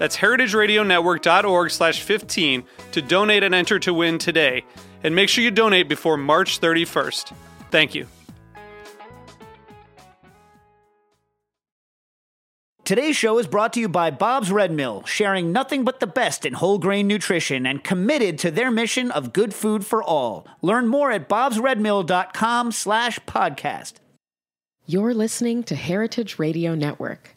That's heritageradionetwork.org slash 15 to donate and enter to win today. And make sure you donate before March 31st. Thank you. Today's show is brought to you by Bob's Red Mill, sharing nothing but the best in whole grain nutrition and committed to their mission of good food for all. Learn more at bobsredmill.com slash podcast. You're listening to Heritage Radio Network.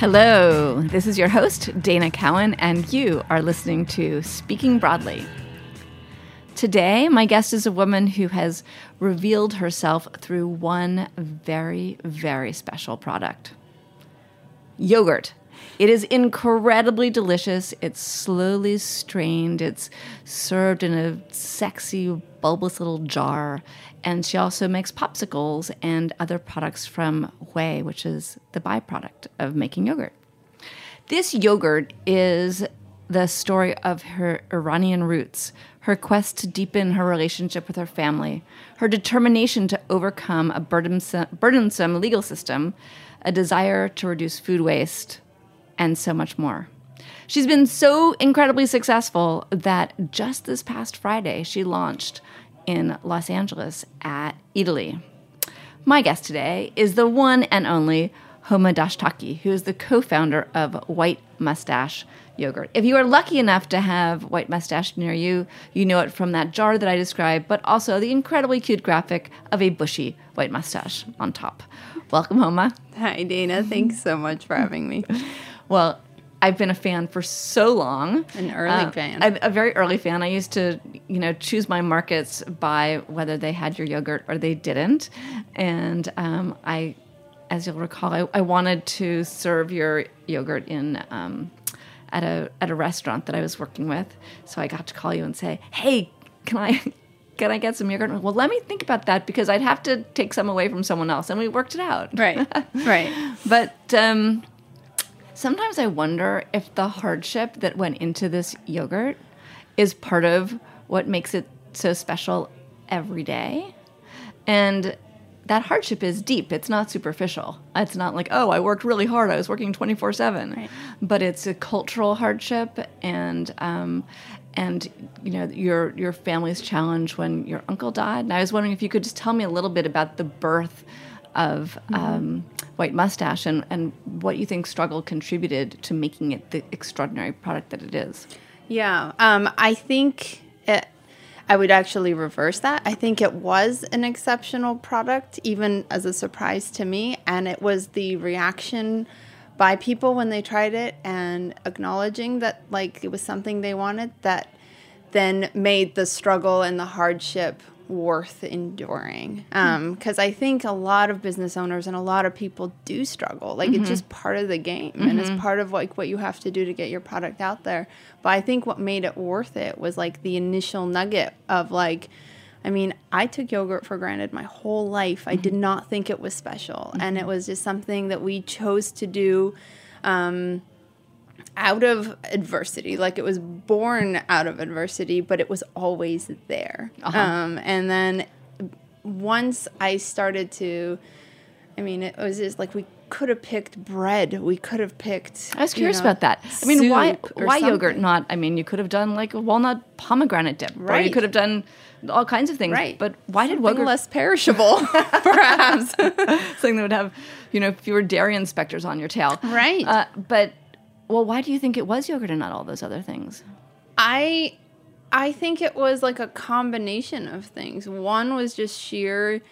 Hello, this is your host, Dana Cowan, and you are listening to Speaking Broadly. Today, my guest is a woman who has revealed herself through one very, very special product yogurt. It is incredibly delicious. It's slowly strained. It's served in a sexy, bulbous little jar. And she also makes popsicles and other products from whey, which is the byproduct of making yogurt. This yogurt is the story of her Iranian roots, her quest to deepen her relationship with her family, her determination to overcome a burdensome, burdensome legal system, a desire to reduce food waste, and so much more. She's been so incredibly successful that just this past Friday, she launched in Los Angeles at Eataly. My guest today is the one and only Homa Dashtaki, who is the co founder of White Moustache Yogurt. If you are lucky enough to have White Moustache near you, you know it from that jar that I described, but also the incredibly cute graphic of a bushy white mustache on top. Welcome, Homa. Hi, Dana. Thanks so much for having me. Well, I've been a fan for so long. An early uh, fan. A, a, very early fan. I used to, you know, choose my markets by whether they had your yogurt or they didn't. And um, I, as you'll recall, I, I, wanted to serve your yogurt in um, at a at a restaurant that I was working with. So I got to call you and say, "Hey, can I?" Can I get some yogurt? Well, let me think about that because I'd have to take some away from someone else, and we worked it out. Right, right. but um, sometimes I wonder if the hardship that went into this yogurt is part of what makes it so special every day. And that hardship is deep. It's not superficial. It's not like, oh, I worked really hard. I was working 24 right. 7. But it's a cultural hardship and, um, and you know your your family's challenge when your uncle died. And I was wondering if you could just tell me a little bit about the birth of mm-hmm. um, White Moustache and, and what you think struggle contributed to making it the extraordinary product that it is. Yeah, um, I think it, I would actually reverse that. I think it was an exceptional product, even as a surprise to me, and it was the reaction by people when they tried it and acknowledging that like it was something they wanted that then made the struggle and the hardship worth enduring because um, i think a lot of business owners and a lot of people do struggle like mm-hmm. it's just part of the game mm-hmm. and it's mm-hmm. part of like what you have to do to get your product out there but i think what made it worth it was like the initial nugget of like i mean i took yogurt for granted my whole life mm-hmm. i did mm-hmm. not think it was special and it mm-hmm. was just something that we chose to do um, out of adversity. Like it was born out of adversity, but it was always there. Uh-huh. Um, and then once I started to, I mean, it was just like we could have picked bread. We could have picked. I was you curious know, about that. I mean, why why yogurt? Not. I mean, you could have done like a walnut pomegranate dip, or you could have done all kinds of things. Right. But why did Something yogurt less perishable, perhaps? something that would have you know fewer dairy inspectors on your tail? Right. Uh, but well, why do you think it was yogurt and not all those other things? I I think it was like a combination of things. One was just sheer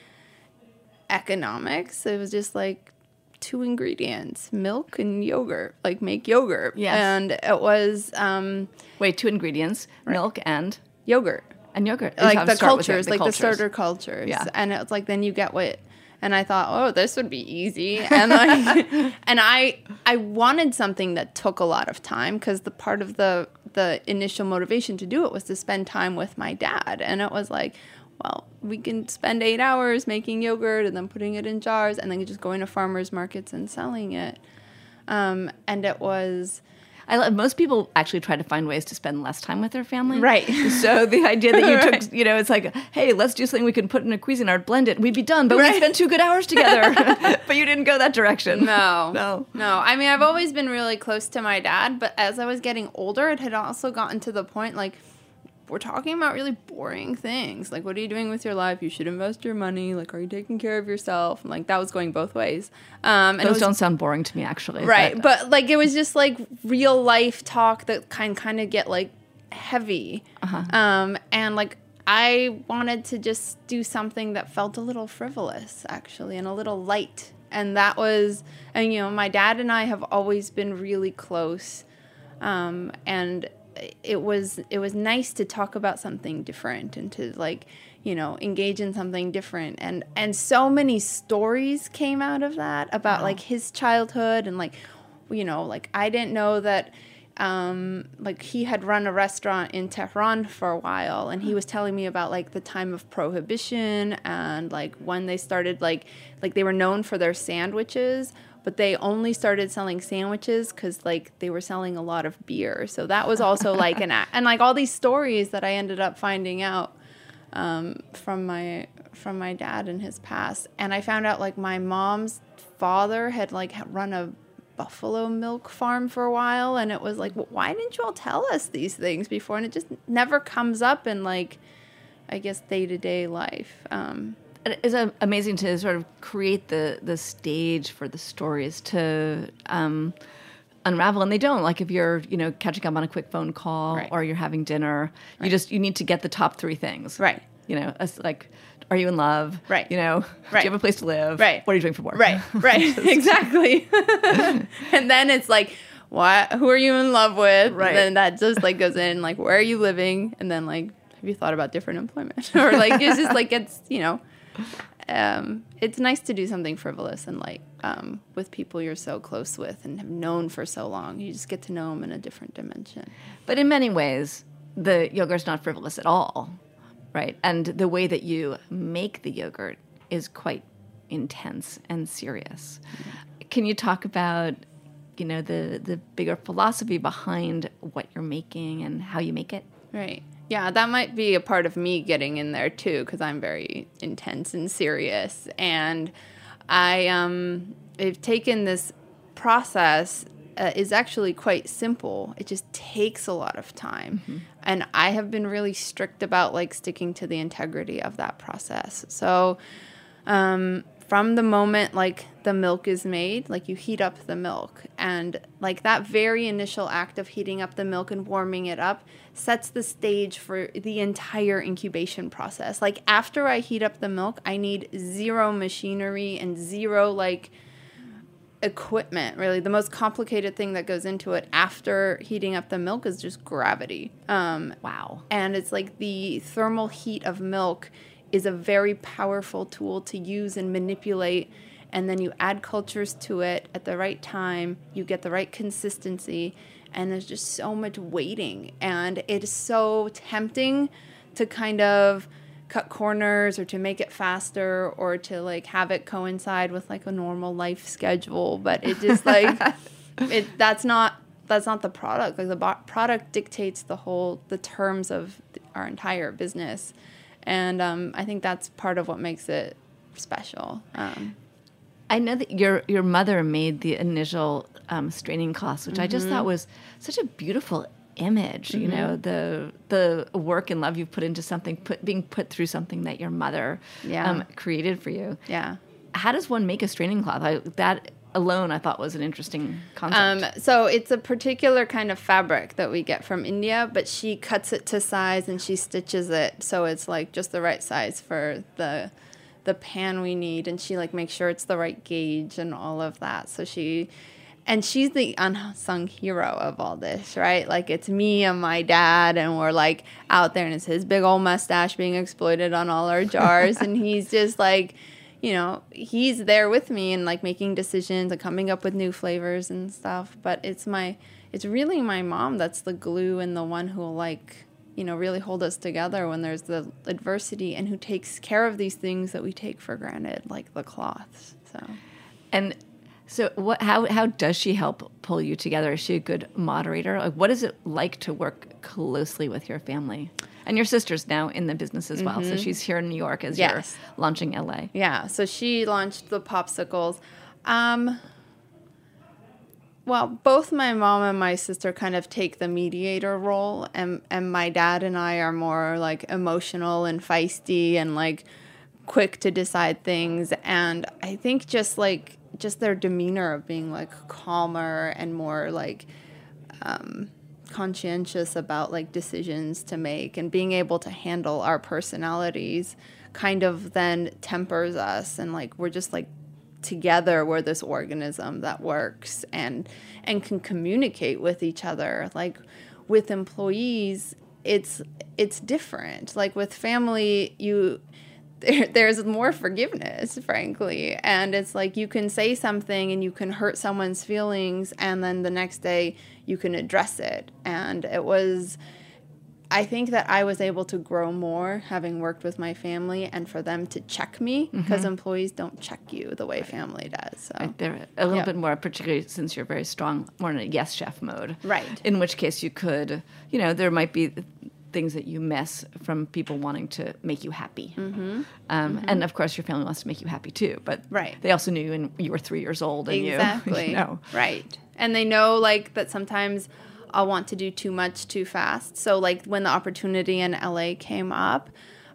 economics. It was just like two ingredients, milk and yogurt. Like make yogurt. Yes. And it was um, Wait, two ingredients: milk and yogurt. and yogurt. Like the to start with it, cultures, like cultures. the starter cultures. Yeah. And it's like then you get what and I thought, oh, this would be easy, and like, and I I wanted something that took a lot of time because the part of the the initial motivation to do it was to spend time with my dad, and it was like, well, we can spend eight hours making yogurt and then putting it in jars, and then just going to farmers markets and selling it, um, and it was I love, most people actually try to find ways to spend less time with their family. Right. So the idea that you Right. took, you know, it's like, hey, let's do something we can put in a Cuisinart, blend it, we'd be done. But we Right. spent two good hours together. but you didn't go that direction. No. No. No. I mean, I've always been really close to my dad, but as I was getting older, it had also gotten to the point like we're talking about really boring things. Like, what are you doing with your life? You should invest your money. Like, are you taking care of yourself? And like that was going both ways. Um, and it Those was- don't sound boring to me, actually. right, but- but like it was just like real life talk that kind kind of get like heavy. Um, and like I wanted to just do something that felt a little frivolous, actually, and a little light. And that was, and you know, my dad and I have always been really close. Um, and it was it was nice to talk about something different and to like you know engage in something different. And and so many stories came out of that about like his childhood and like you know like I didn't know that um, like he had run a restaurant in Tehran for a while, and he was telling me about like the time of prohibition and like when they started like like they were known for their sandwiches, but they only started selling sandwiches because like they were selling a lot of beer. So that was also like an act, and like all these stories that I ended up finding out um, from my from my dad and his past, and I found out like my mom's father had like run a buffalo milk farm for a while and it was like "Well, why didn't you all tell us these things before? And it just never comes up in like i guess day-to-day life. Um it's uh, amazing to sort of create the the stage for the stories to um, unravel and they don't like if you're you know catching up on a quick phone call Right. or you're having dinner you just you need to get the top three things Right. you know as, like are you in love Right. you know right. do you have a place to live Right. what are you doing for work right right exactly and then it's like what who are you in love with Right. and then that just like goes in like where are you living and then like have you thought about different employment or like it's just like it's you know um, it's nice to do something frivolous and like um, with people you're so close with and have known for so long you just get to know them in a different dimension But in many ways, the yogurt's not frivolous at all, right? And the way that you make the yogurt is quite intense and serious. Can you talk about, you know, the the bigger philosophy behind what you're making and how you make it? Right. Yeah, that might be a part of me getting in there too, because I'm very intense and serious. And I um, have taken this process uh, is actually quite simple. It just takes a lot of time, and I have been really strict about like sticking to the integrity of that process. So um, from the moment like the milk is made like you heat up the milk. And like that very initial act of heating up the milk and warming it up sets the stage for the entire incubation process. Like after i heat up the milk i need zero machinery and zero like equipment really. The most complicated thing that goes into it after heating up the milk is just gravity. Um, Wow. and it's like the thermal heat of milk is a very powerful tool to use and manipulate and then you add cultures to it at the right time you get the right consistency and there's just so much waiting and it is so tempting to kind of cut corners or to make it faster or to like have it coincide with like a normal life schedule but it just like it that's not that's not the product. Like the bo- product dictates the whole the terms of our entire business and um, I think that's part of what makes it special. Um, I know that your your mother made the initial um, straining cloths, which I just Mm-hmm. thought was such a beautiful image. You know, the the work and love you've put into something, put being put through something that your mother Yeah. um, created for you. yeah. How does one make a straining cloth? I, that alone, I thought was an interesting concept. Um, so it's a particular kind of fabric that we get from India, but she cuts it to size and she stitches it so it's like just the right size for the the pan we need, and she like makes sure it's the right gauge and all of that. So she. And she's the unsung hero of all this, right? Like it's me and my dad, and we're like out there, and it's his big old mustache being exploited on all our jars, and he's just like, you know, he's there with me and like making decisions and coming up with new flavors and stuff. But it's my, it's really my mom that's the glue and the one who will like, you know, really hold us together when there's the adversity and who takes care of these things that we take for granted, like the cloths. So. And so, what? How how does she help pull you together? Is she a good moderator? Like, what is it like to work closely with your family? And your sister's now in the business as well, so she's here in New York as Mm-hmm. Yes. you're launching LA. Yeah, so she launched the popsicles. Um, well, both my mom and my sister kind of take the mediator role, and and my dad and I are more like emotional and feisty and like quick to decide things. And I think just like just their demeanor of being like calmer and more like um, conscientious about like decisions to make and being able to handle our personalities kind of then tempers us and like we're just like together we're this organism that works and and can communicate with each other. Like with employees it's it's different. Like with family you there, there's more forgiveness frankly and it's like you can say something and you can hurt someone's feelings and then the next day you can address it and it was I think that I was able to grow more having worked with my family and for them to check me mm-hmm. because employees don't check you the way family does. So They're a little Yeah. bit more, particularly since you're very strong, more in a yes chef mode. Right. In which case you could, you know, there might be things that you miss from people wanting to make you happy. Mm-hmm. Um, And of course, your family wants to make you happy too. But Right. they also knew when you were three years old and exactly you, you know. right and they know like that sometimes i'll want to do too much too fast so like when the opportunity in la came up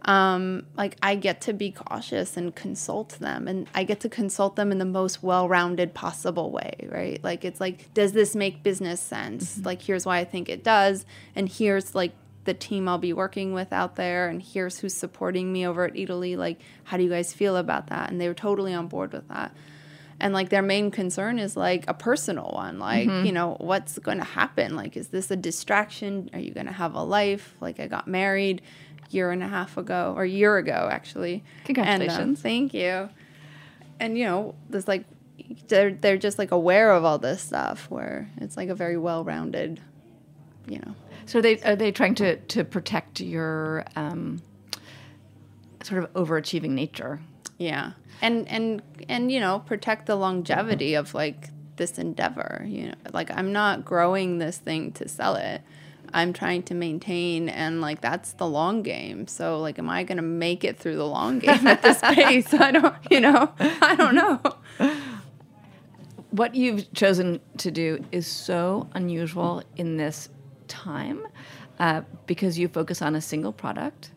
um, like i get to be cautious and consult them and i get to consult them in the most well-rounded possible way right like it's like does this make business sense like here's why i think it does and here's like the team I'll be working with out there, and here's who's supporting me over at Eataly. Like, how do you guys feel about that? And they were totally on board with that and like their main concern is like a personal one like you know what's going to happen like is this a distraction are you going to have a life like i got married a year and a half ago or a year ago actually And, um, Congratulations. thank you and you know there's like they're they're just like aware of all this stuff where it's like a very well-rounded you know So they are they trying to to protect your um, sort of overachieving nature? Yeah. And and and you know, protect the longevity of like this endeavor, you know. Like I'm not growing this thing to sell it. I'm trying to maintain and like that's the long game. So like am I going to make it through the long game at this pace? I don't, you know. I don't know. what you've chosen to do is so unusual in this time uh, because you focus on a single product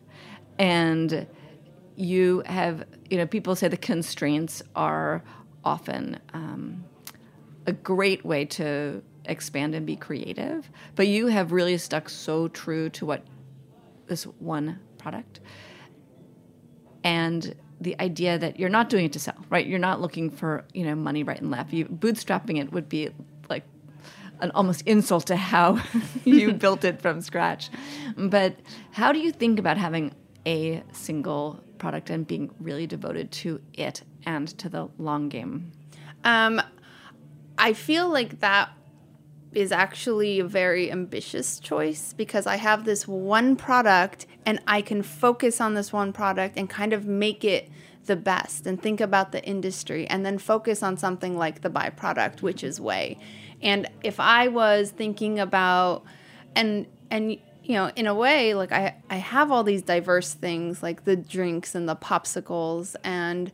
and you have you know people say the constraints are often um, a great way to expand and be creative but you have really stuck so true to what this one product and the idea that you're not doing it to sell, right? You're not looking for you know money right and left. You bootstrapping it would be an almost insult to how you built it from scratch. But how do you think about having a single product and being really devoted to it and to the long game? Um, I feel like that is actually a very ambitious choice because I have this one product and I can focus on this one product and kind of make it the best and think about the industry and then focus on something like the byproduct, which is whey. And if I was thinking about and and you know, in a way, like I, I have all these diverse things like the drinks and the popsicles. And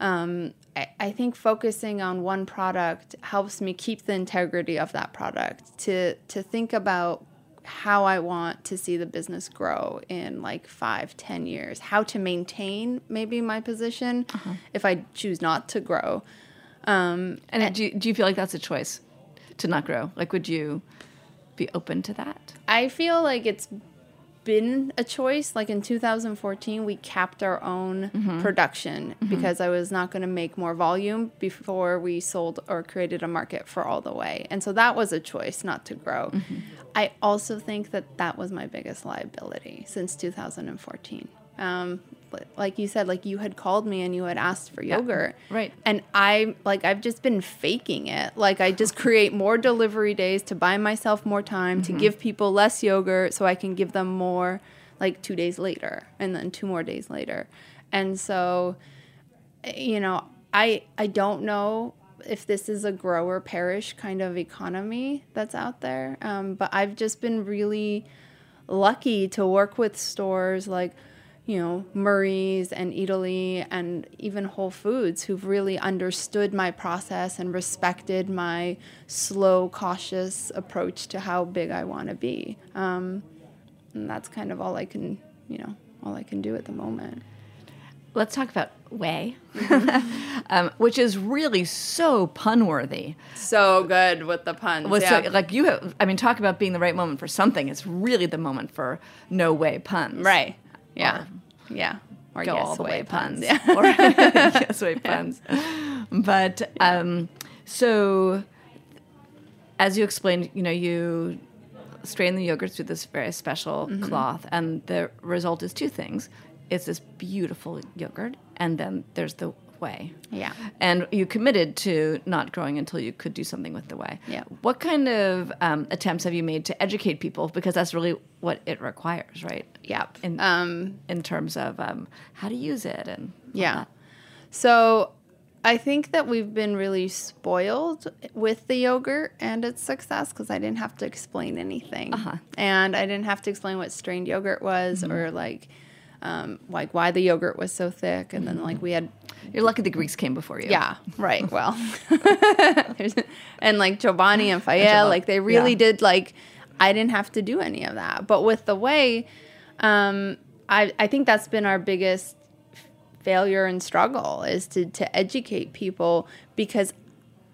um, I, I think focusing on one product helps me keep the integrity of that product to, to think about how I want to see the business grow in like five, ten years, how to maintain maybe my position if I choose not to grow. Um, And do you, do you feel like that's a choice to not grow? Like, would you be open to that? I feel like it's been a choice. Like in 2014, we capped our own mm-hmm. production mm-hmm. because I was not going to make more volume before we sold or created a market for all the whey. And so that was a choice not to grow. Mm-hmm. I also think that that was my biggest liability since 2014. Um, like you said, like you had called me and you had asked for yogurt. right. And I like I've just been faking it. Like I just create more delivery days to buy myself more time to give people less yogurt so I can give them more like 2 days later and then two more days later. And so you know, I I don't know if this is a grower perish kind of economy that's out there. Um, but I've just been really lucky to work with stores like you know Murray's and Eataly and even Whole Foods who've really understood my process and respected my slow, cautious approach to how big I want to be. Um, and that's kind of all I can, you know, all I can do at the moment. Let's talk about whey, um, which is really so pun worthy. So good with the puns. Was so, like you have, I mean, talk about being the right moment for something. It's really the moment for no way puns. right. Yeah. yeah. Or Go yes all the way puns. Yeah. or yes way puns. But um, so, as you explained, you know, you strain the yogurt through this very special Mm-hmm. cloth, and the result is two things. It's this beautiful yogurt, and then there's the whey. Yeah. And you committed to not growing until you could do something with the whey. Yeah. What kind of um, attempts have you made to educate people? Because that's really what it requires, right? Yep. In, Um, in terms of um, how to use it and Yeah. that. So I think that we've been really spoiled with the yogurt and its success because I didn't have to explain anything. Uh-huh. And I didn't have to explain what strained yogurt was or like um, like why the yogurt was so thick. And then like we had You're lucky the Greeks came before you. yeah, right. Well, and like Giovanni and Giovanni, like they really yeah. did like I didn't have to do any of that. But with the whey, um, I I think that's been our biggest failure and struggle is to to educate people because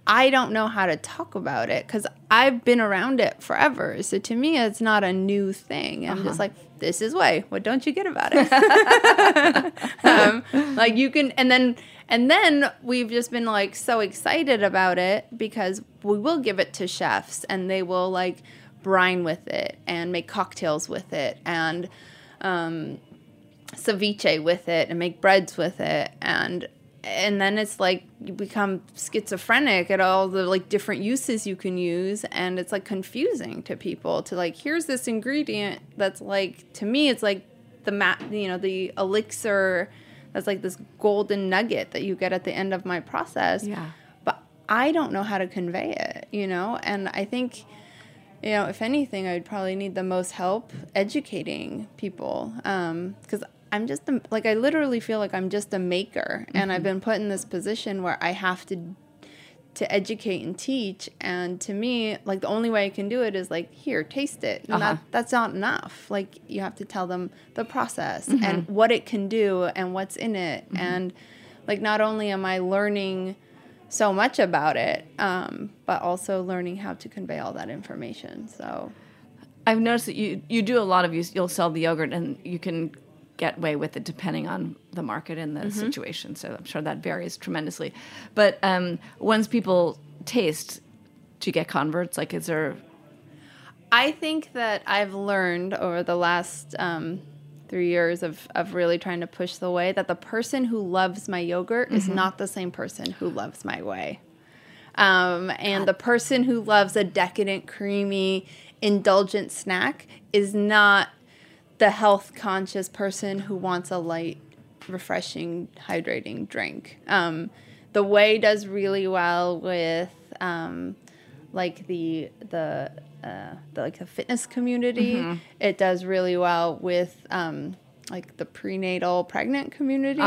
I don't know how to talk about it because I've been around it forever. So to me, it's not a new thing. I'm just like, this is whey. What don't you get about it? um, like you can, and then and then we've just been like so excited about it because we will give it to chefs and they will like brine with it and make cocktails with it and um, ceviche with it and make breads with it and and then it's like you become schizophrenic at all the like different uses you can use and it's like confusing to people to like here's this ingredient that's like to me it's like the mat you know the elixir that's like this golden nugget that you get at the end of my process Yeah. but i don't know how to convey it you know and i think you know, if anything, I would probably need the most help educating people um, because I'm just a, like I literally feel like I'm just a maker, and I've been put in this position where I have to to educate and teach. And to me, like the only way I can do it is like here, taste it. And Uh-huh. that, that's not enough. Like you have to tell them the process and what it can do and what's in it. And like not only am I learning so much about it, um, but also learning how to convey all that information. So I've noticed that you you do a lot of use. You'll sell the yogurt, and you can get away with it depending on the market and the Mm-hmm. situation. So I'm sure that varies tremendously. But um, once people taste, do you get converts? Like, is there? I think that I've learned over the last um, three years of, of really trying to push the whey that the person who loves my yogurt is not the same person who loves my whey. Um, and the person who loves a decadent, creamy, indulgent snack is not the health conscious person who wants a light, refreshing, hydrating drink. Um, the whey does really well with um, like the the, uh, the like the fitness community. It does really well with um, like the prenatal pregnant community.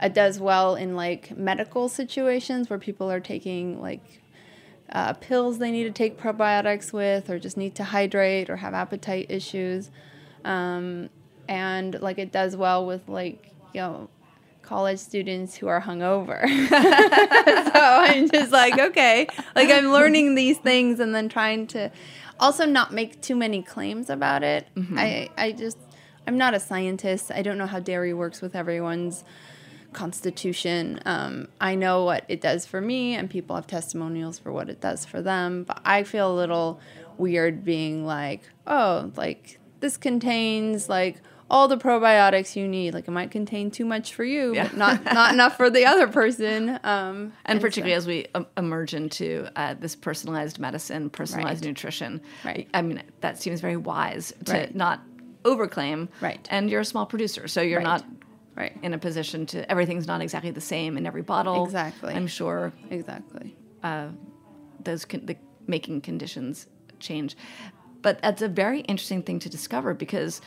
It does well in like medical situations where people are taking like uh, pills they need to take probiotics with, or just need to hydrate, or have appetite issues. Um, and like it does well with like you know college students who are hungover. so I'm just like, okay, like I'm learning these things and then trying to also not make too many claims about it. I I just I'm not a scientist. I don't know how dairy works with everyone's constitution. Um, I know what it does for me, and people have testimonials for what it does for them. But I feel a little weird being like, oh, like this contains like all the probiotics you need. Like it might contain too much for you, but not not enough for the other person. Um, and so- particularly as we um, emerge into uh, this personalized medicine, personalized Right. nutrition, Right. I mean, that seems very wise to Right. not overclaim. Right. And you're a small producer, so you're Right. not right, in a position to. Everything's not exactly the same in every bottle. Exactly. I'm sure exactly. those con- the making conditions change. But that's a very interesting thing to discover because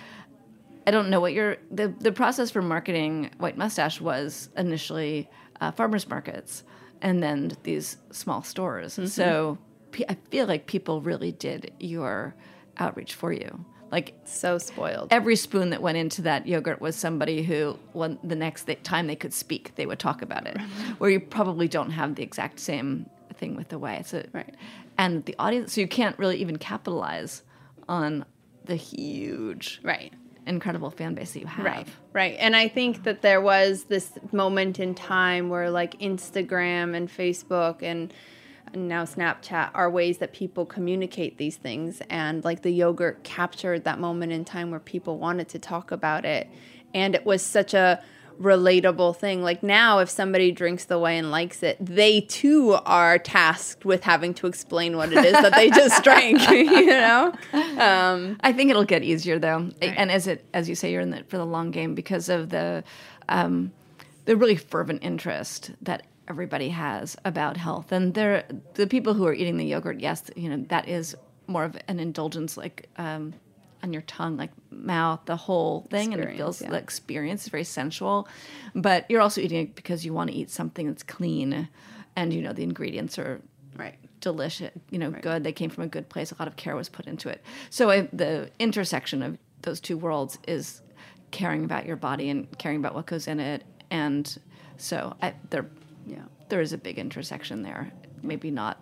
I don't know what your the the process for marketing White Moustache was initially uh, farmers markets and then these small stores. So pe- I feel like people really did your outreach for you. Like So spoiled. every spoon that went into that yogurt was somebody who, when the next th- time they could speak, they would talk about it. Where you probably don't have the exact same thing with the whey. So, Right. And the audience, so you can't really even capitalize on the huge, Right. incredible fan base that you have. Right, right. And I think that there was this moment in time where like Instagram and Facebook and now Snapchat are ways that people communicate these things. And like the yogurt captured that moment in time where people wanted to talk about it. And it was such a relatable thing. Like now, if somebody drinks the whey and likes it, they too are tasked with having to explain what it is that they just drank, you know? Um, I think it'll get easier though, and as it as you say, you're in it for the long game because of the um, the really fervent interest that everybody has about health, and there the people who are eating the yogurt. Yes, you know that is more of an indulgence, like um, on your tongue, like mouth, the whole thing, and it feels yeah. the experience is very sensual. But you're also eating it because you want to eat something that's clean, and you know the ingredients are right. delicious, you know, good. They came from a good place. A lot of care was put into it. So I, the intersection of those two worlds is caring about your body and caring about what goes in it. And so I, there, Yeah. there is a big intersection there. Maybe not.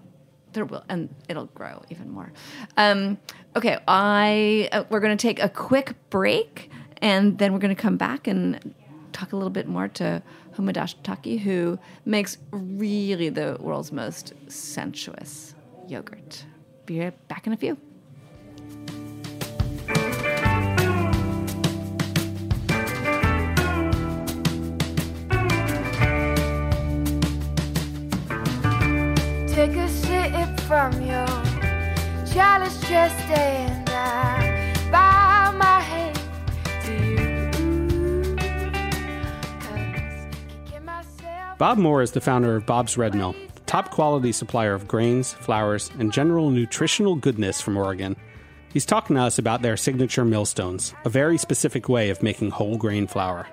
There will, and it'll grow even more. Um, okay, I uh, we're going to take a quick break, and then we're going to come back and talk a little bit more to Homa Dashtaki, who makes really the world's most sensuous yogurt. Be back in a few. From your chalice just and I bow my head to you. 'Cause kicking myself Bob Moore is the founder of Bob's Red Mill, top quality supplier of grains, flours, and general nutritional goodness from Oregon. He's talking to us about their signature millstones, a very specific way of making whole grain flour.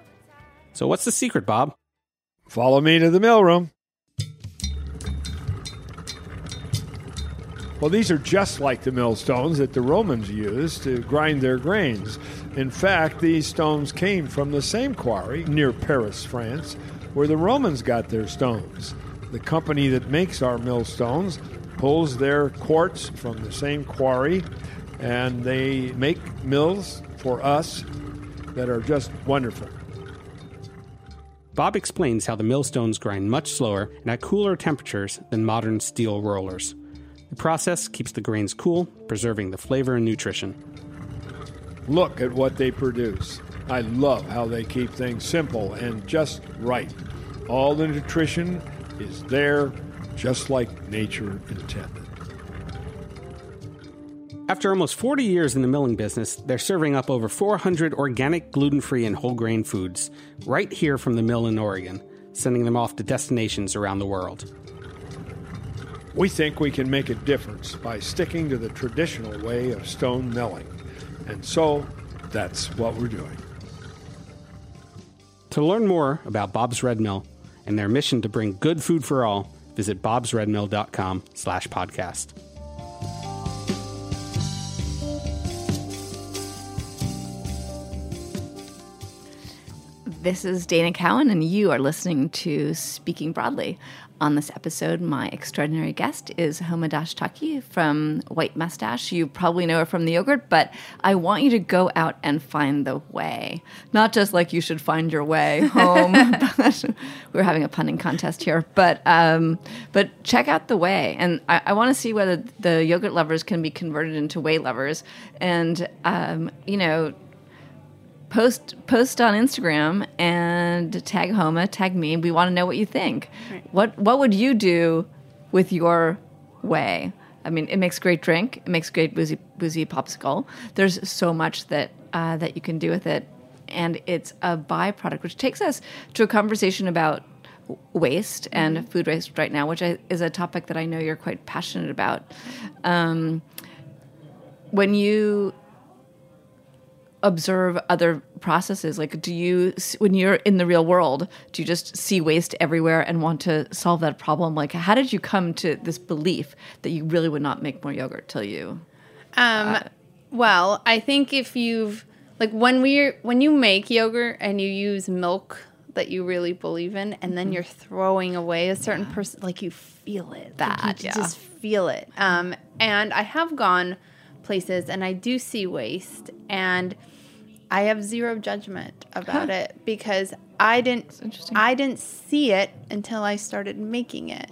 So, what's the secret, Bob? Follow me to the mill Well, these are just like the millstones that the Romans used to grind their grains. In fact, these stones came from the same quarry near Paris, France, where the Romans got their stones. The company that makes our millstones pulls their quartz from the same quarry, and they make mills for us that are just wonderful. Bob explains how the millstones grind much slower and at cooler temperatures than modern steel rollers. The process keeps the grains cool, preserving the flavor and nutrition. Look at what they produce. I love how they keep things simple and just right. All the nutrition is there, just like nature intended. After almost 40 years in the milling business, they're serving up over 400 organic, gluten free, and whole grain foods right here from the mill in Oregon, sending them off to destinations around the world. We think we can make a difference by sticking to the traditional way of stone milling. And so that's what we're doing. To learn more about Bob's Red Mill and their mission to bring good food for all, visit bobsredmill.com slash podcast. This is Dana Cowan, and you are listening to Speaking Broadly. On this episode, my extraordinary guest is Homa Dashtaki from White Moustache. You probably know her from the yogurt, but I want you to go out and find the whey. Not just like you should find your way home. We're having a punning contest here, but um, but check out the whey, and I, I want to see whether the yogurt lovers can be converted into whey lovers, and um, you know post post on Instagram and tag Homa, tag me. We want to know what you think. What what would you do with your whey? I mean, it makes great drink. It makes great boozy boozy popsicle. There's so much that uh, that you can do with it, and it's a byproduct, which takes us to a conversation about waste and food waste right now, which I, is a topic that I know you're quite passionate about. Um, when you observe other processes? Like do you when you're in the real world do you just see waste everywhere and want to solve that problem? Like how did you come to this belief that you really would not make more yogurt till you Um, well, I think if you've like when we when you make yogurt and you use milk that you really believe in, and then you're throwing away a certain person, like you feel it, That, like you yeah. just feel it. Um, and I have gone places and I do see waste, and I have zero judgment about it because I didn't. I didn't see it until I started making it.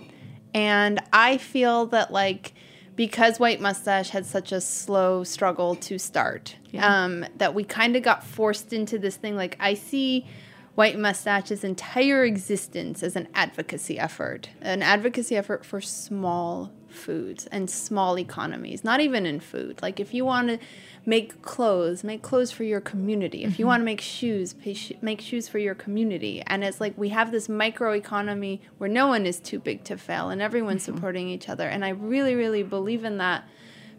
And I feel that like because White Moustache had such a slow struggle to start, um, that we kind of got forced into this thing. Like I see White Moustache's entire existence as an advocacy effort, an advocacy effort for small foods and small economies, not even in food. Like if you want to make clothes, make clothes for your community. If you want to make shoes, pay sh- make shoes for your community. And it's like we have this micro economy where no one is too big to fail and everyone's supporting each other. And I really, really believe in that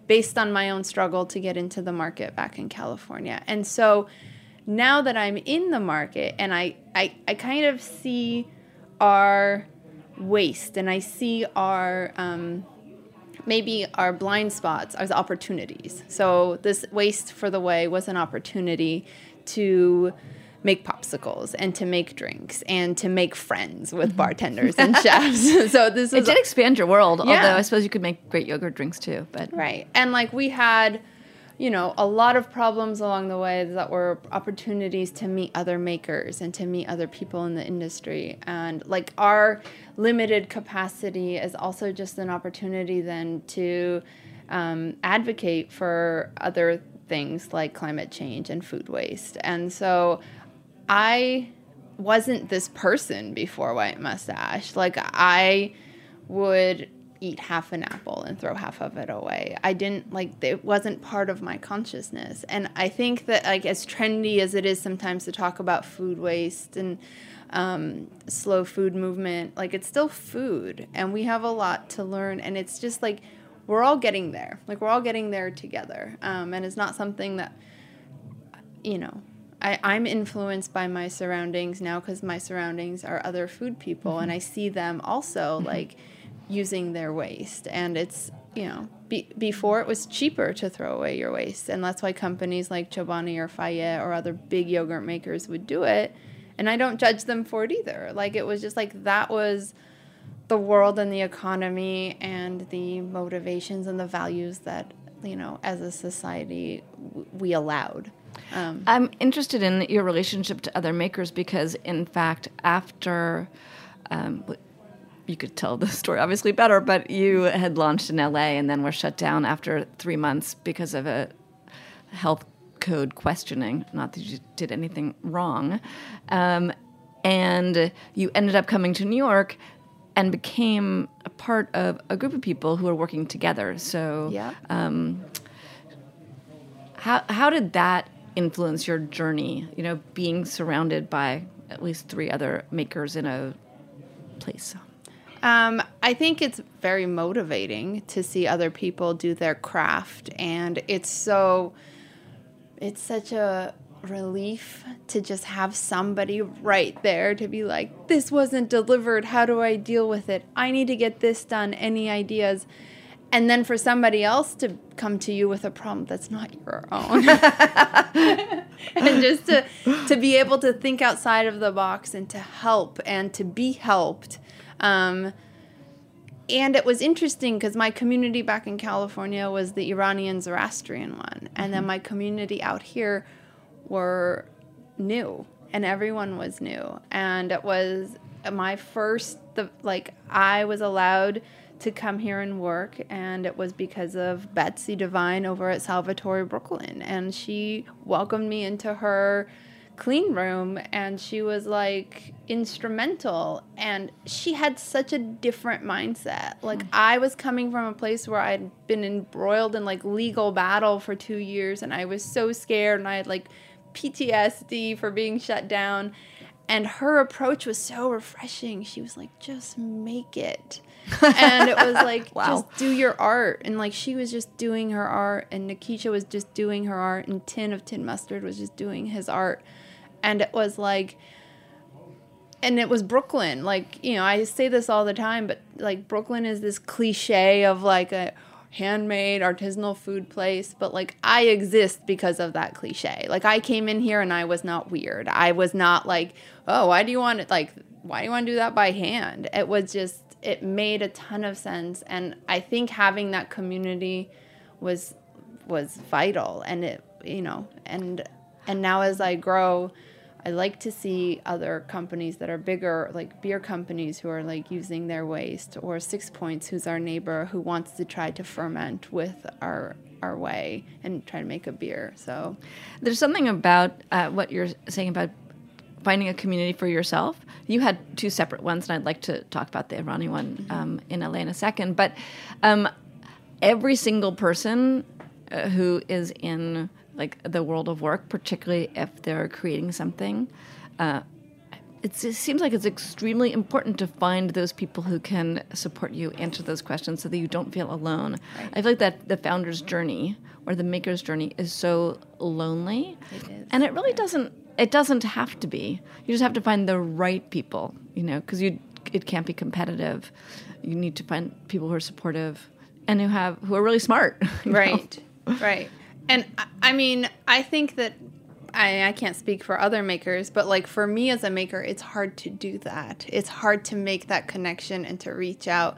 based on my own struggle to get into the market back in California. And so now that I'm in the market and I, I, I kind of see our waste and I see our um, maybe our blind spots as opportunities. So this waste for the whey was an opportunity to make popsicles and to make drinks and to make friends with mm-hmm. bartenders and chefs. so this it did expand your world Yeah. although i suppose you could make great yogurt drinks too but Right. And like we had, you know, a lot of problems along the way that were opportunities to meet other makers and to meet other people in the industry. And like our limited capacity is also just an opportunity then to um, advocate for other things like climate change and food waste. And so I wasn't this person before White Moustache. Like I would eat half an apple and throw half of it away. I didn't like it wasn't part of my consciousness. And I think that like as trendy as it is sometimes to talk about food waste and um, slow food movement, like it's still food and we have a lot to learn and it's just like we're all getting there. Like we're all getting there together. Um, and it's not something that you know, I, I'm influenced by my surroundings now because my surroundings are other food people, and I see them also like using their waste. And it's, you know, be, before it was cheaper to throw away your waste. And that's why companies like Chobani or Fage or other big yogurt makers would do it. And I don't judge them for it either. Like, it was just like that was the world and the economy and the motivations and the values that, you know, as a society we allowed. Um, I'm interested in your relationship to other makers because, in fact, after um, you could tell the story obviously better, but you had launched in LA and then were shut down after three months because of a health code questioning. Not that you did anything wrong. Um, and you ended up coming to New York and became a part of a group of people who are working together. So, yeah. how how did that influence your journey? You know, being surrounded by at least three other makers in a place. Um, I think it's very motivating to see other people do their craft, and it's so, it's such a relief to just have somebody right there to be like, this wasn't delivered. How do I deal with it? I need to get this done. Any ideas? And then for somebody else to come to you with a problem that's not your own. and just to, to be able to think outside of the box and to help and to be helped. Um, and it was interesting because my community back in California was the Iranian Zoroastrian one. And then my community out here were new and everyone was new and it was my first the like i was allowed to come here and work and it was because of betsy devine over at salvatore brooklyn and she welcomed me into her clean room and she was like instrumental and she had such a different mindset like hmm. i was coming from a place where i'd been embroiled in like legal battle for two years and i was so scared and i had like PTSD for being shut down. And her approach was so refreshing. She was like, just make it. and it was like, Wow. just do your art. And like, she was just doing her art, and Nekisia was just doing her art, and Tin of Tin Mustard was just doing his art. And it was like, and it was Brooklyn. Like, you know, I say this all the time, but like Brooklyn is this cliche of like a handmade artisanal food place, but like I exist because of that cliche. Like I came in here and I was not weird. I was not like, "Oh, why do you want it like why do you want to do that by hand?" It was just it made a ton of sense and I think having that community was was vital and it you know and and now as I grow I like to see other companies that are bigger, like beer companies who are like using their waste, or Six Points, who's our neighbor who wants to try to ferment with our our whey and try to make a beer. So There's something about uh, what you're saying about finding a community for yourself. You had two separate ones, and I'd like to talk about the Irani one um, in LA in a second. But um, every single person uh, who is in like the world of work, particularly if they're creating something, uh, it's, it seems like it's extremely important to find those people who can support you answer those questions so that you don't feel alone. I feel like that the founder's journey or the maker's journey is so lonely. And it really doesn't it doesn't have to be. You just have to find the right people, you know, because you it can't be competitive. You need to find people who are supportive and who have who are really smart. you know? right, right. And I- mean, I think that I, I can't speak for other makers, but like for me as a maker, it's hard to do that. It's hard to make that connection and to reach out.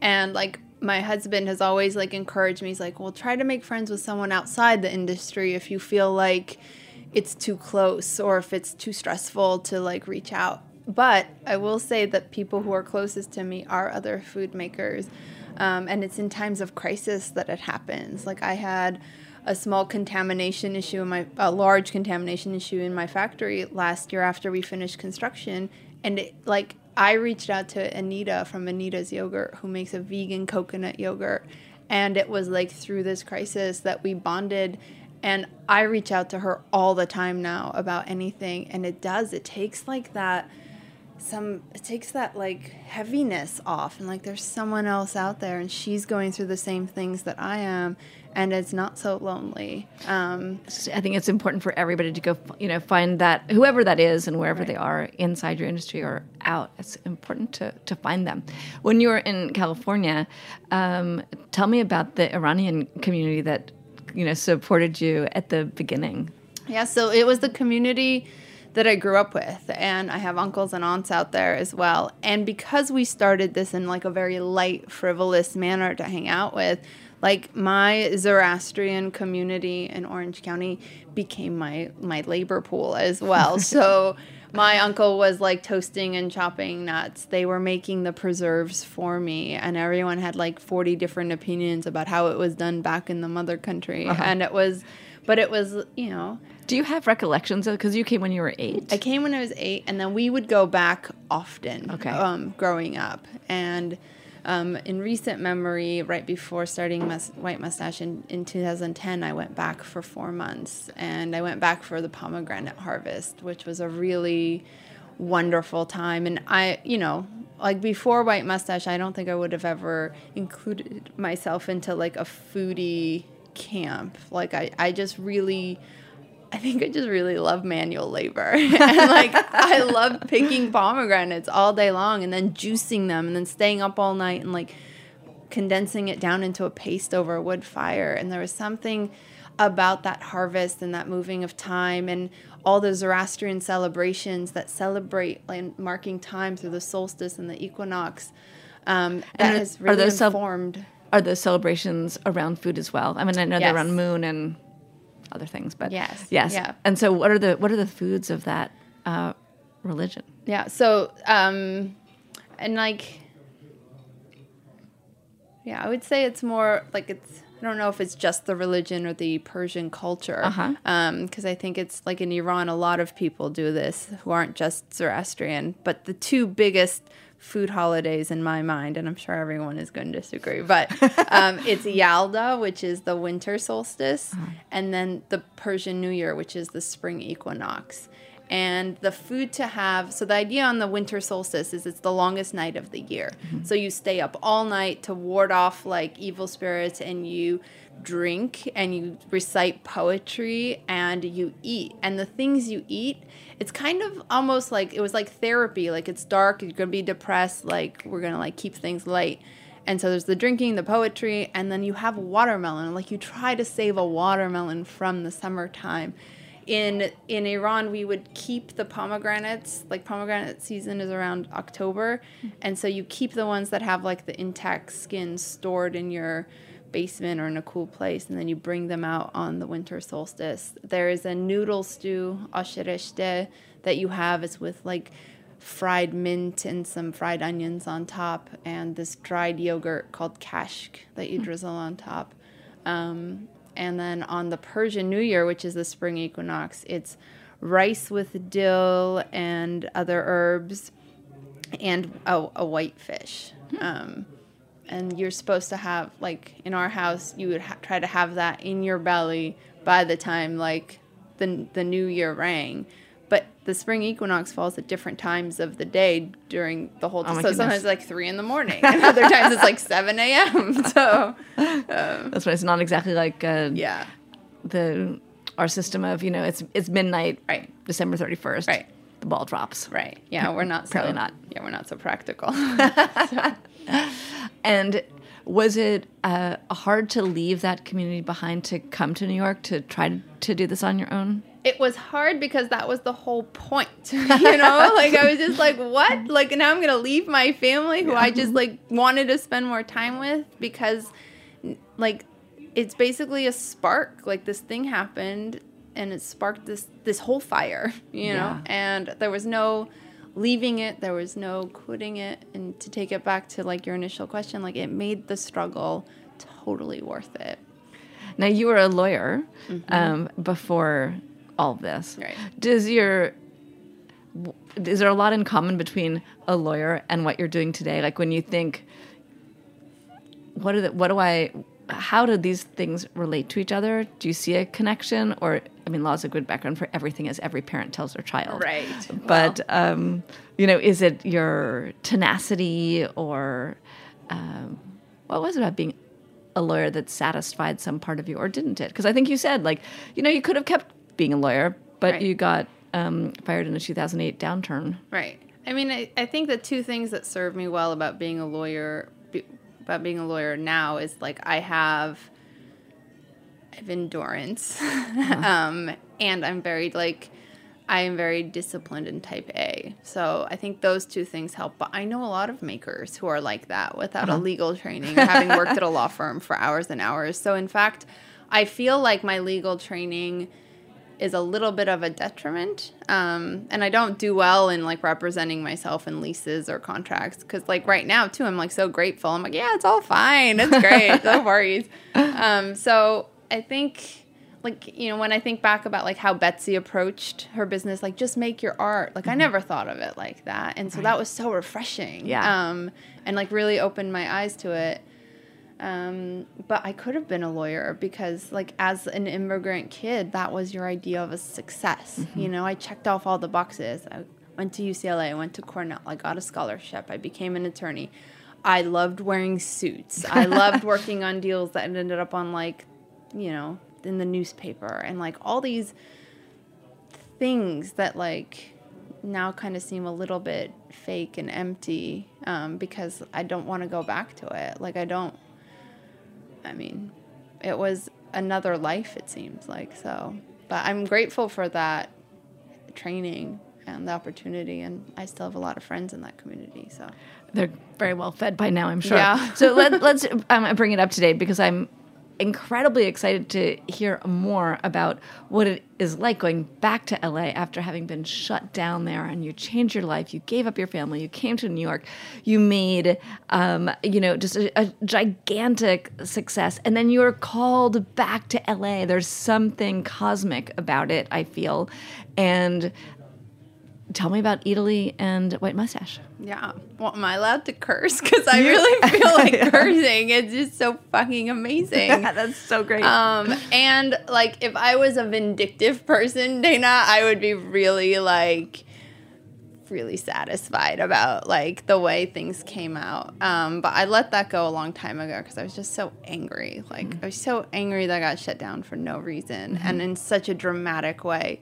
And like my husband has always like encouraged me. He's like, "Well, try to make friends with someone outside the industry if you feel like it's too close or if it's too stressful to like reach out." But I will say that people who are closest to me are other food makers. Um, and it's in times of crisis that it happens. Like I had a small contamination issue in my a large contamination issue in my factory last year after we finished construction. And it, like I reached out to Anita from Anita's yogurt who makes a vegan coconut yogurt. And it was like through this crisis that we bonded. And I reach out to her all the time now about anything. And it does. It takes like that some it takes that like heaviness off and like there's someone else out there and she's going through the same things that I am and it's not so lonely. Um, I think it's important for everybody to go, you know, find that whoever that is and wherever they are inside your industry or out. It's important to, to find them. When you were in California, um, tell me about the Iranian community that you know supported you at the beginning. Yeah, so it was the community that I grew up with, and I have uncles and aunts out there as well. And because we started this in like a very light, frivolous manner to hang out with, like my Zoroastrian community in Orange County became my my labor pool as well. so my uncle was like toasting and chopping nuts. They were making the preserves for me, and everyone had like 40 different opinions about how it was done back in the mother country. Uh-huh. And it was, but it was, you know, Do you have recollections of because you came when you were eight? I came when I was eight, and then we would go back often. Okay. Um, growing up, and um, in recent memory, right before starting Mus- White Moustache in, in 2010, I went back for four months, and I went back for the pomegranate harvest, which was a really wonderful time. And I, you know, like before White Moustache, I don't think I would have ever included myself into like a foodie camp. Like I, I just really I think I just really love manual labor. and like I love picking pomegranates all day long and then juicing them and then staying up all night and like condensing it down into a paste over a wood fire. And there was something about that harvest and that moving of time and all the Zoroastrian celebrations that celebrate like marking time through the solstice and the equinox. Um, that are- has are really those cel- informed. Are those celebrations around food as well? I mean, I know they're Yes. around moon and other things, but Yes, yes. yeah. And so, what are the what are the foods of that uh, religion? Yeah. So, um, and like, yeah, I would say it's more like it's. I don't know if it's just the religion or the Persian culture. Uh-huh. Because I think it's like in Iran, a lot of people do this who aren't just Zoroastrian. But the two biggest food holidays in my mind, and I'm sure everyone is going to disagree, but um, it's Yalda, which is the winter solstice, and then the Persian New Year, which is the spring equinox. And the food to have so the idea on the winter solstice is it's the longest night of the year. So you stay up all night to ward off like evil spirits and you drink and you recite poetry and you eat. And the things you eat it's kind of almost like it was like therapy like it's dark you're gonna be depressed like we're gonna like keep things light and so there's the drinking, the poetry, and then you have watermelon. Like you try to save a watermelon from the summertime. In in Iran, we would keep the pomegranates. Like pomegranate season is around October, mm. and so you keep the ones that have like the intact skin stored in your basement or in a cool place, and then you bring them out on the winter solstice. There is a noodle stew, ash reshteh, that you have. It's with like fried mint and some fried onions on top, and this dried yogurt called kashk that you drizzle on top. Um, and then on the Persian New Year, which is the spring equinox, it's rice with dill and other herbs and a, a white fish. Um, and you're supposed to have, like in our house, you would ha- try to have that in your belly by the time like the, the new year rang. But the spring equinox falls at different times of the day during the whole. Oh my so sometimes goodness. it's like three in the morning, and other times it's like seven a.m. So That's why it's not exactly like uh, yeah, the our system of you know it's it's midnight, Right. December thirty first, Right. The ball drops, right. Yeah, we're not Apparently so, not. Yeah, we're not so practical. And was it uh, hard to leave that community behind to come to New York to try to do this on your own? it was hard because that was the whole point you know? Like i was just like what? Like now i'm gonna leave my family who i just like wanted to spend more time with because like it's basically a spark. Like this thing happened and it sparked this this whole fire you know? Yeah. and there was no leaving it there was no quitting it and to take it back to like your initial question like it made the struggle totally worth it Now you were a lawyer um, before all this. Right. Does your is there a lot in common between a lawyer and what you're doing today? Like when you think, what are the, what do I? How do these things relate to each other? Do you see a connection, or I mean, law is a good background for everything, as every parent tells their child. Right. But um, you know, is it your tenacity, or um, what was it about being a lawyer that satisfied some part of you, or didn't it? Because I think you said like, you know, you could have kept being a lawyer, but Right. you got um, fired in the 2008 downturn. Right. I mean, I, I think the two things that served me well about being a lawyer, about being a lawyer now, is like I have, I have endurance, um, and I'm very like, I am very disciplined in Type A. So I think those two things help. But I know a lot of makers who are like that without a legal training, or having worked at a law firm for hours and hours. So in fact, I feel like my legal training is a little bit of a detriment. Um, and I don't do well in like representing myself in leases or contracts because like right now too, I'm like so grateful. I'm like, yeah, it's all fine. It's great. no worries. Um, so I think like, you know, when I think back about like how Betsy approached her business, like just make your art. Like I never thought of it like that. And so that was so refreshing. Yeah. Um, and like really opened my eyes to it. Um, but I could have been a lawyer because, like, as an immigrant kid, that was your idea of a success. You know, I checked off all the boxes. I went to UCLA, I went to Cornell, I got a scholarship, I became an attorney. I loved wearing suits. I loved working on deals that ended up on like, you know, in the newspaper and like all these things that like now kind of seem a little bit fake and empty um, because I don't want to go back to it. Like I don't. I mean, it was another life. It seems like so, but I'm grateful for that training and the opportunity, and I still have a lot of friends in that community. So They're very well fed by now, I'm sure. Yeah. so let, let's um, bring it up today because I'm incredibly excited to hear more about what it is like going back to LA after having been shut down there and you changed your life. You gave up your family. You came to New York. You made, um, you know, just a, a gigantic success. And then you're called back to LA. There's something cosmic about it, I feel. And tell me about Eataly and White Moustache. yeah, well, am I allowed to curse? Because I really feel like cursing. It's just so fucking amazing. That's so great. Um, and like if I was a vindictive person, Dana, I would be really like really satisfied about like the way things came out. Um, but I let that go a long time ago because I was just so angry. Like I was so angry that I got shut down for no reason and in such a dramatic way.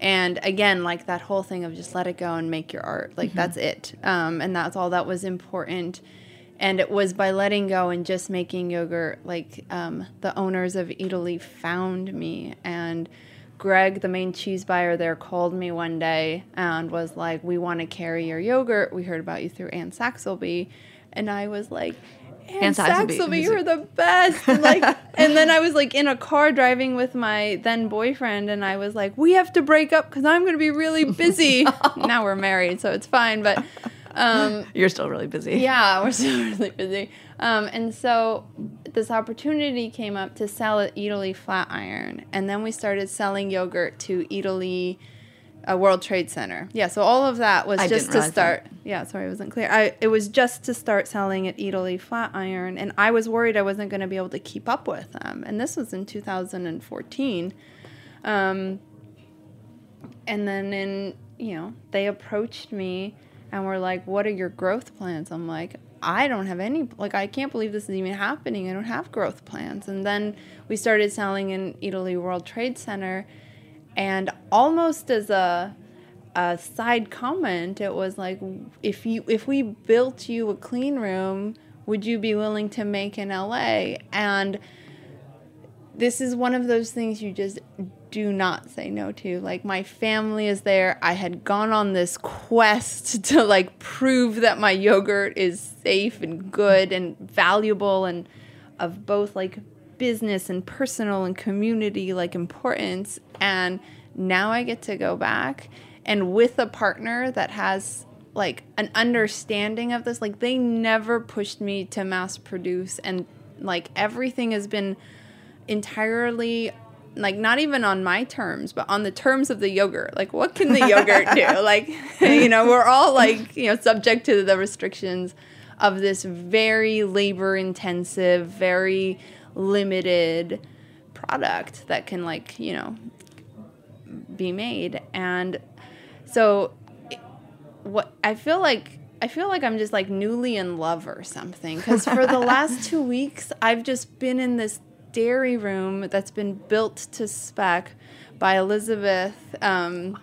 And again, like that whole thing of just let it go and make your art. Like that's it. Um, and that's all that was important and it was by letting go and just making yogurt like um, the owners of Eataly found me and greg the main cheese buyer there called me one day and was like we want to carry your yogurt we heard about you through anne saxelby and i was like Anne, Anne Saxelby, music. you're the best. And like, and then I was like in a car driving with my then boyfriend, and I was like, we have to break up because I'm going to be really busy. now we're married, so it's fine. But um, You're still really busy. yeah, we're still really busy. Um, and so this opportunity came up to sell at Eataly Flatiron, and then we started selling yogurt to Eataly uh, World Trade Center. Yeah, so all of that was I just to start. Yeah, sorry, I wasn't clear. I it was just to start selling at Eataly Flatiron, and I was worried I wasn't going to be able to keep up with them. And this was in 2014. Um, and then in you know they approached me and were like what are your growth plans i'm like i don't have any like i can't believe this is even happening i don't have growth plans and then we started selling in Eataly world trade center and almost as a a side comment it was like if you if we built you a clean room would you be willing to make in la and this is one of those things you just do not say no to. Like my family is there. I had gone on this quest to like prove that my yogurt is safe and good and valuable and of both like business and personal and community like importance and now I get to go back and with a partner that has like an understanding of this like they never pushed me to mass produce and like everything has been entirely like not even on my terms but on the terms of the yogurt. Like what can the yogurt do? Like you know we're all like you know subject to the restrictions of this very labor intensive very limited product that can like you know be made and so what I feel like I feel like I'm just like newly in love or something because for the last two weeks I've just been in this dairy room that's been built to spec by Elizabeth, um,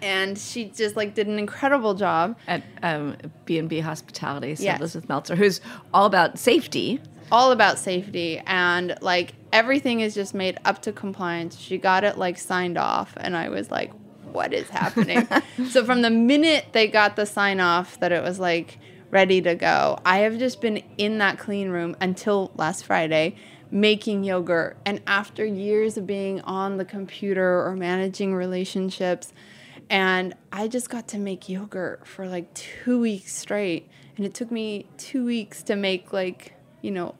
and she just like did an incredible job. At um, B&B Hospitality, so Yes. Elizabeth Meltzer, who's all about safety. all about safety and like everything is just made up to compliance. She got it like signed off and I was like, what is happening? so from the minute they got the sign off that it was like ready to go, I have just been in that clean room until last Friday making yogurt and after years of being on the computer or managing relationships and I just got to make yogurt for like 2 weeks straight and it took me 2 weeks to make like you know,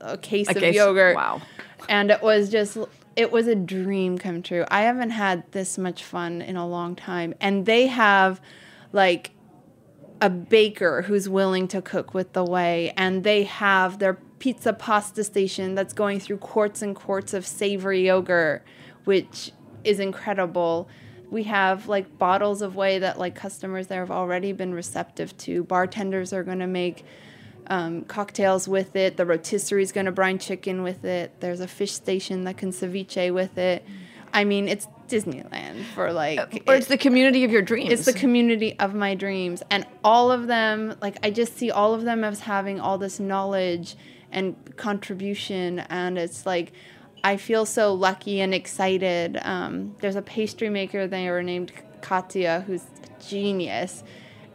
a, case A of case- yogurt. wow. And it was just, it was a dream come true. I haven't had this much fun in a long time. And they have like a baker who's willing to cook with the whey, and they have their pizza pasta station that's going through quarts and quarts of savory yogurt, which is incredible. we have like bottles of whey that like customers there have already been receptive to. Bartenders are going to make um, cocktails with it. The rotisserie is going to brine chicken with it. There's a fish station that can ceviche with it. I mean, it's Disneyland for like. Or it's the community of your dreams. It's the community of my dreams. And all of them, like, I just see all of them as having all this knowledge and contribution. And it's like, I feel so lucky and excited. Um, there's a pastry maker there named Katya who's a genius.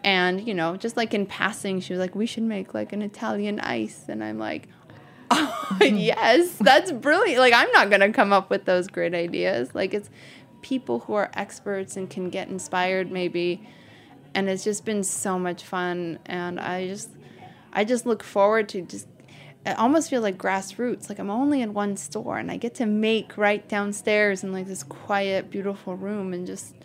And, you know, just like in passing, she was like, we should make like an Italian ice. And I'm like, oh, yes, that's brilliant. Like, I'm not going to come up with those great ideas. Like, it's people who are experts and can get inspired, maybe. And it's just been so much fun. And I just, I just look forward to just, it almost feel like grassroots. Like, I'm only in one store and I get to make right downstairs in like this quiet, beautiful room and just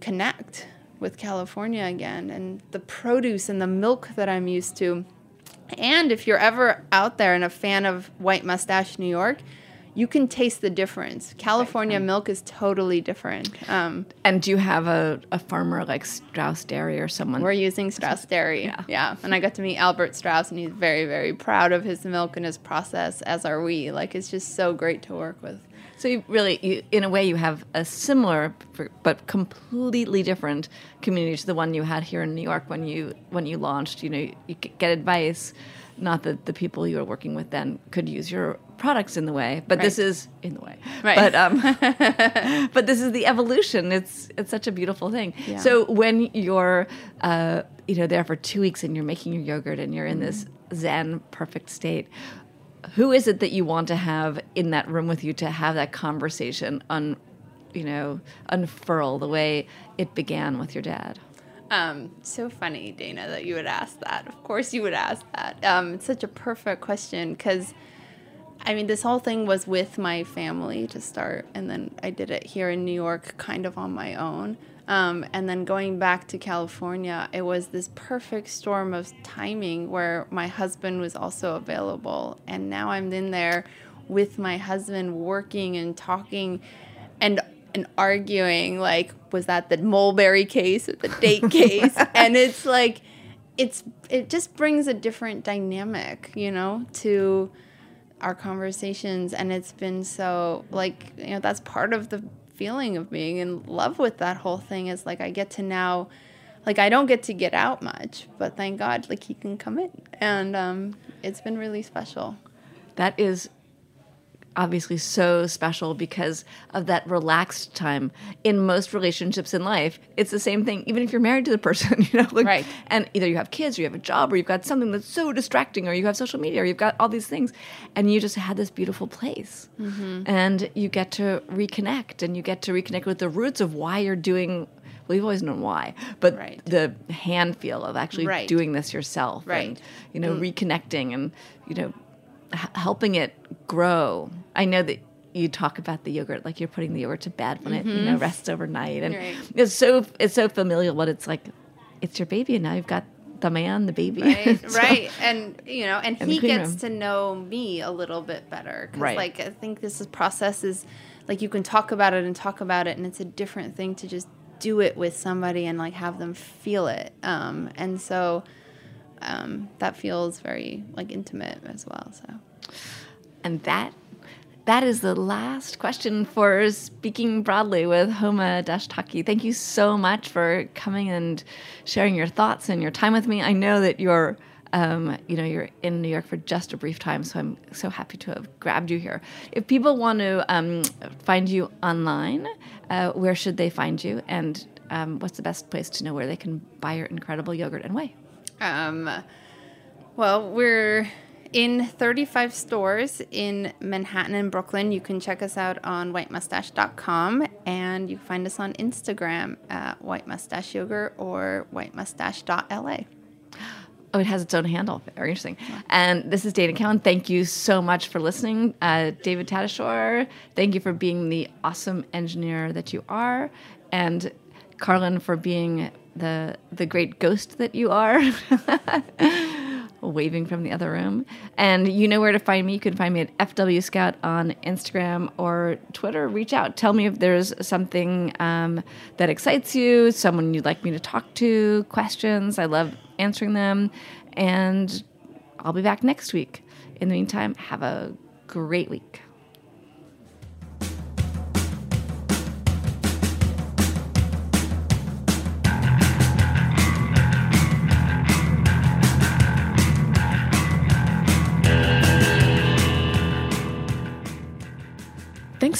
connect with California again and the produce and the milk that I'm used to. And if you're ever out there and a fan of White Moustache New York, you can taste the difference. California milk is totally different. Um, and do you have a, a farmer like Straus Dairy or someone? we're using Straus Dairy. Yeah. yeah. And I got to meet Albert Straus, and he's very, very proud of his milk and his process, as are we. Like, it's just so great to work with. So you really, you, in a way, you have a similar but completely different community to the one you had here in New York when you when you launched. You know, you get advice. Not that the people you were working with then could use your products in the way, but this is in the way. Right. But um, but this is the evolution. It's it's such a beautiful thing. Yeah. So when you're uh, you know there for two weeks and you're making your yogurt and you're in this zen perfect state, who is it that you want to have in that room with you to have that conversation un you know unfurl the way it began with your dad? Um, so funny, Dana, that you would ask that. Of course, you would ask that. Um, it's such a perfect question because, I mean, this whole thing was with my family to start, and then I did it here in New York, kind of on my own. Um, and then going back to California, it was this perfect storm of timing where my husband was also available, and now I'm in there with my husband working and talking, and and arguing like was that the mulberry case or the date case? And it's like it's it just brings a different dynamic you know to our conversations. And it's been so like you know that's part of the feeling of being in love with that whole thing is like i get to now like i don't get to get out much but thank god like he can come in. And um it's been really special. That is obviously so special because of that relaxed time in most relationships in life it's the same thing even if you're married to the person you know like Right. and either you have kids or you have a job or you've got something that's so distracting or you have social media or you've got all these things and you just had this beautiful place mm-hmm. and you get to reconnect and you get to reconnect with the roots of why you're doing well you've always known why but Right. the hand feel of actually Right. doing this yourself Right. and you know mm. reconnecting and you know h- helping it grow. I know that you talk about the yogurt like you're putting the yogurt to bed when it you know rests overnight, and Right. it's so it's so familial. What it's like, it's your baby, and now you've got the man, the baby, right So- right and you know and And he gets room. to know me a little bit better 'cause, Right. like i think this is process is like you can talk about it and talk about it and it's a different thing to just do it with somebody and like have them feel it um and so um that feels very like intimate as well so And that that is the last question for speaking broadly with Homa Dashtaki. Thank you so much for coming and sharing your thoughts and your time with me. I know that you're um, you know you're in New York for just a brief time, so I'm so happy to have grabbed you here. If people want to um, find you online, uh, where should they find you? And um, what's the best place to know where they can buy your incredible yogurt and whey? Um, well, we're in 35 stores in Manhattan and Brooklyn. You can check us out on whitemustache.com and you can find us on Instagram at White Moustache Yogurt or whitemustache.la. Oh, it has its own handle. Very interesting. And this is Dana Cowan. Thank you so much for listening. Uh, David Tadashore, thank you for being the awesome engineer that you are. And Carlin for being the the great ghost that you are. waving from the other room. And you know where to find me. You can find me at FW Scout on Instagram or Twitter. Reach out. Tell me if there's something um, that excites you, someone you'd like me to talk to, questions. I love answering them. And I'll be back next week. In the meantime, have a great week.